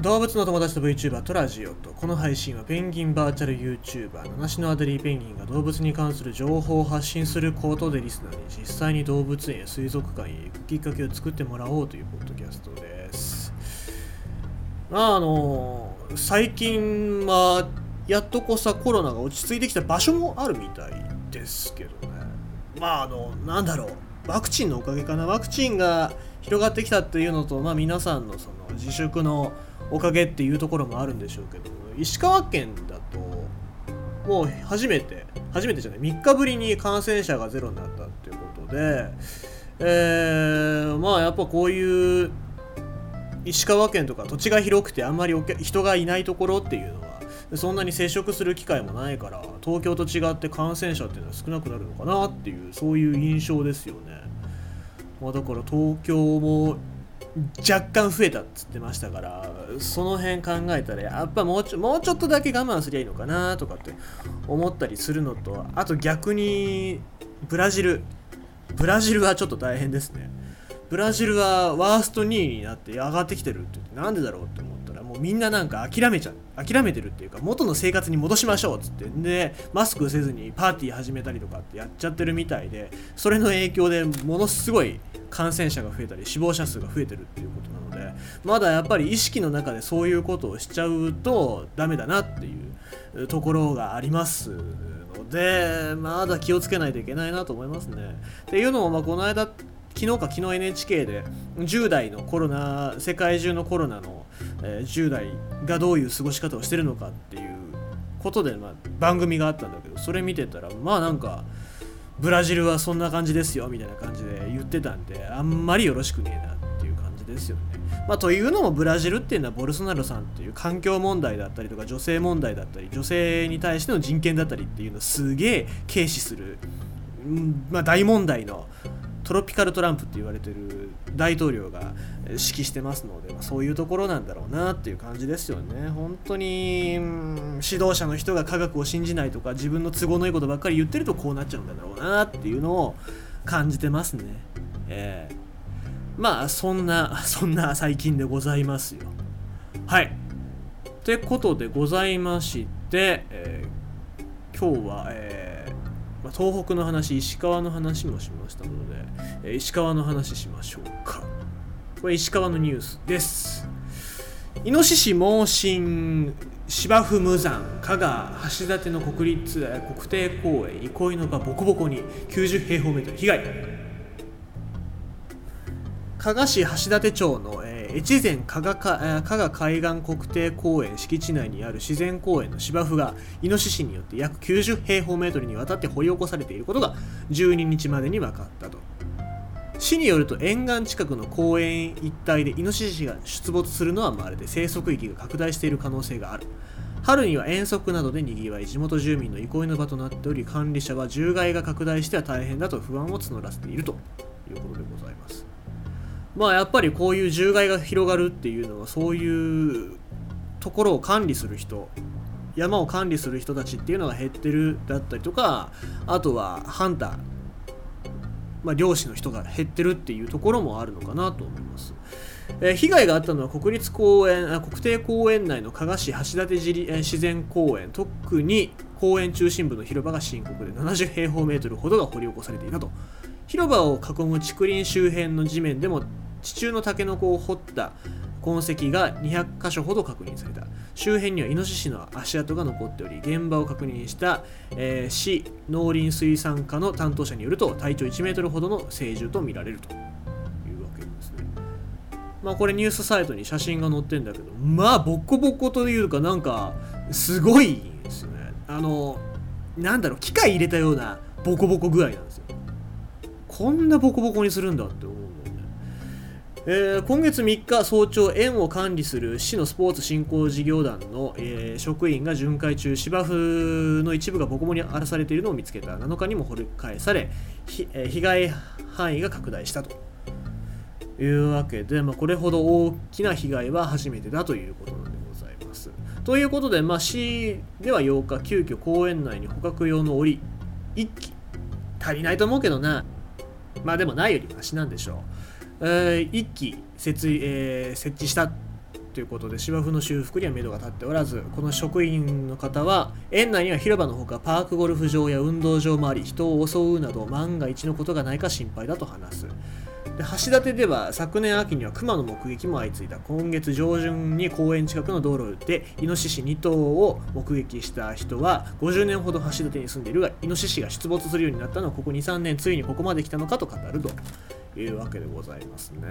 動物の友達と VTuber とラジオと。この配信はペンギンバーチャル YouTuber 七種のアデリーペンギンが動物に関する情報を発信することでリスナーに実際に動物園や水族館へ行くきっかけを作ってもらおうというポッドキャストです。まああの最近はやっとこさコロナが落ち着いてきた場所もあるみたいですけどね。まああのなんだろう。ワクチンのおかげかな。ワクチンが広がってきたっていうのと、まあ、皆さんのその自粛のおかげっていうところもあるんでしょうけど石川県だともう初めて初めてじゃない3日ぶりに感染者がゼロになったっていうことで、えー、まあやっぱこういう石川県とか土地が広くてあんまり人がいないところっていうのはそんなに接触する機会もないから東京と違って感染者っていうのは少なくなるのかなっていうそういう印象ですよね、まあ、だから東京も若干増えたっつってましたからその辺考えたらやっぱもうちょもうちょっとだけ我慢すりゃいいのかなとかって思ったりするのとあと逆にブラジル。ブラジルはちょっと大変ですね。ブラジルはワースト2位になって上がってきてるって言ってなんでだろうって思ったらもう。みんななんか諦めちゃ諦めてるっていうか元の生活に戻しましょうっつってでマスクせずにパーティー始めたりとかってやっちゃってるみたいでそれの影響でものすごい感染者が増えたり死亡者数が増えてるっていうことなのでまだやっぱり意識の中でそういうことをしちゃうとダメだなっていうところがありますのでまだ気をつけないといけないなと思いますね。っていうのもまあこの間昨日か昨日 NHK で10代のコロナ世界中のコロナの、えー、10代がどういう過ごし方をしてるのかっていうことで、まあ、番組があったんだけどそれ見てたらまあなんかブラジルはそんな感じですよみたいな感じで言ってたんであんまりよろしくねえなっていう感じですよね。まあ、というのもブラジルっていうのはボルソナロさんっていう環境問題だったりとか女性問題だったり女性に対しての人権だったりっていうのをすげえ軽視する、まあ、大問題のトロピカルトランプって言われてる大統領が指揮してますので、まあ、そういうところなんだろうなっていう感じですよね。本当に、指導者の人が科学を信じないとか自分の都合のいいことばっかり言ってるとこうなっちゃうんだろうなっていうのを感じてますね。えー、まあそんな そんな最近でございますよ。はい。ってことでございまして、えー、今日は、えーま、東北の話石川の話もしましたので、え、石川の話しましょうか。これ石川のニュースです。イノシシ猛進芝生無残加賀橋立の国立国定公園憩いの場ボコボコに90平方メートル被害。加賀市橋立町の、えー、越前加賀か加賀海岸国定公園敷地内にある自然公園の芝生がイノシシによって約90平方メートルにわたって掘り起こされていることが12日までに分かったと。市によると沿岸近くの公園一帯でイノシシが出没するのはまるで生息域が拡大している可能性がある。春には遠足などでにぎわい地元住民の憩いの場となっており管理者は獣害が拡大しては大変だと不安を募らせているということでございます。まあやっぱりこういう獣害が広がるっていうのはそういうところを管理する人山を管理する人たちっていうのが減ってるだったりとかあとはハンター、まあ、漁師の人が減ってるっていうところもあるのかなと思います。えー、被害があったのは国立公園あ国定公園内の加賀市橋立自然公園特に公園中心部の広場が深刻で70平方メートルほどが掘り起こされていたと広場を囲む竹林周辺の地面でも地中のタケノコを掘った痕跡が200箇所ほど確認された。周辺にはイノシシの足跡が残っており現場を確認した、えー、市農林水産課の担当者によると体長1メートルほどの成獣とみられるというわけですね。まあこれニュースサイトに写真が載ってんだけどまあボッコボコというかなんかすごいですね。あのなんだろう機械入れたようなボコボコ具合なんですよ。こんなボコボコにするんだって思う。えー、今月3日早朝園を管理する市のスポーツ振興事業団の、えー、職員が巡回中芝生の一部がボコボコに荒らされているのを見つけた7日にも掘り返され、えー、被害範囲が拡大したというわけで、まあ、これほど大きな被害は初めてだということなんでございます。ということで、まあ、市では8日急遽公園内に捕獲用の檻1機足りないと思うけどなまあでもないよりマシなんでしょう。えー、1機設,、えー、設置したということで芝生の修復には目処が立っておらずこの職員の方は園内には広場のほかパークゴルフ場や運動場もあり人を襲うなど万が一のことがないか心配だと話す。で橋立では昨年秋には熊の目撃も相次いだ今月上旬に公園近くの道路でイノシシ2頭を目撃した人は50年ほど橋立に住んでいるがイノシシが出没するようになったのはここ23年ついにここまで来たのかと語ると。いうわけでございますね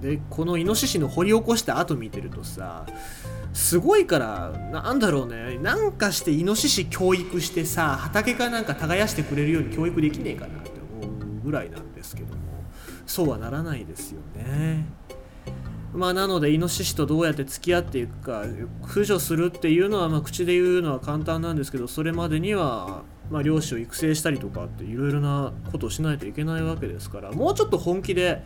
でこのイノシシの掘り起こした後見てるとさすごいからなんだろうねなんかしてイノシシ教育してさ畑かなんか耕してくれるように教育できねえかなって思うぐらいなんですけどもそうはならないですよね。まあ、なのでイノシシとどうやって付き合っていくか駆除するっていうのは、まあ、口で言うのは簡単なんですけどそれまでには、まあ、漁師を育成したりとかっていろいろなことをしないといけないわけですからもうちょっと本気で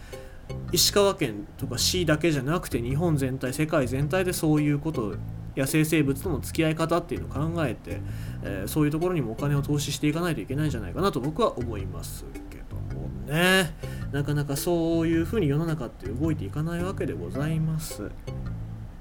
石川県とか市だけじゃなくて日本全体世界全体でそういうこと野生生物との付き合い方っていうのを考えて、えー、そういうところにもお金を投資していかないといけないんじゃないかなと僕は思いますけどもねなかなかそういうふうに世の中って動いていかないわけでございます。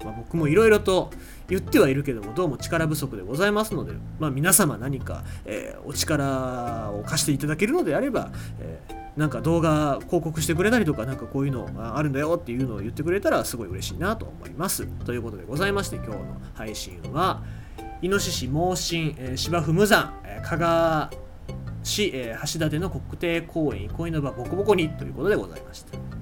まあ、僕もいろいろと言ってはいるけどもどうも力不足でございますので、まあ、皆様何か、えー、お力を貸していただけるのであれば、えーなんか動画広告してくれたりとか、なんかこういうのあるんだよっていうのを言ってくれたらすごい嬉しいなと思います。ということでございまして、今日の配信は、イノシシ猛進、えー、芝生無残、え、加賀市、えー、橋立の国定公園憩いの場ボコボコにということでございました。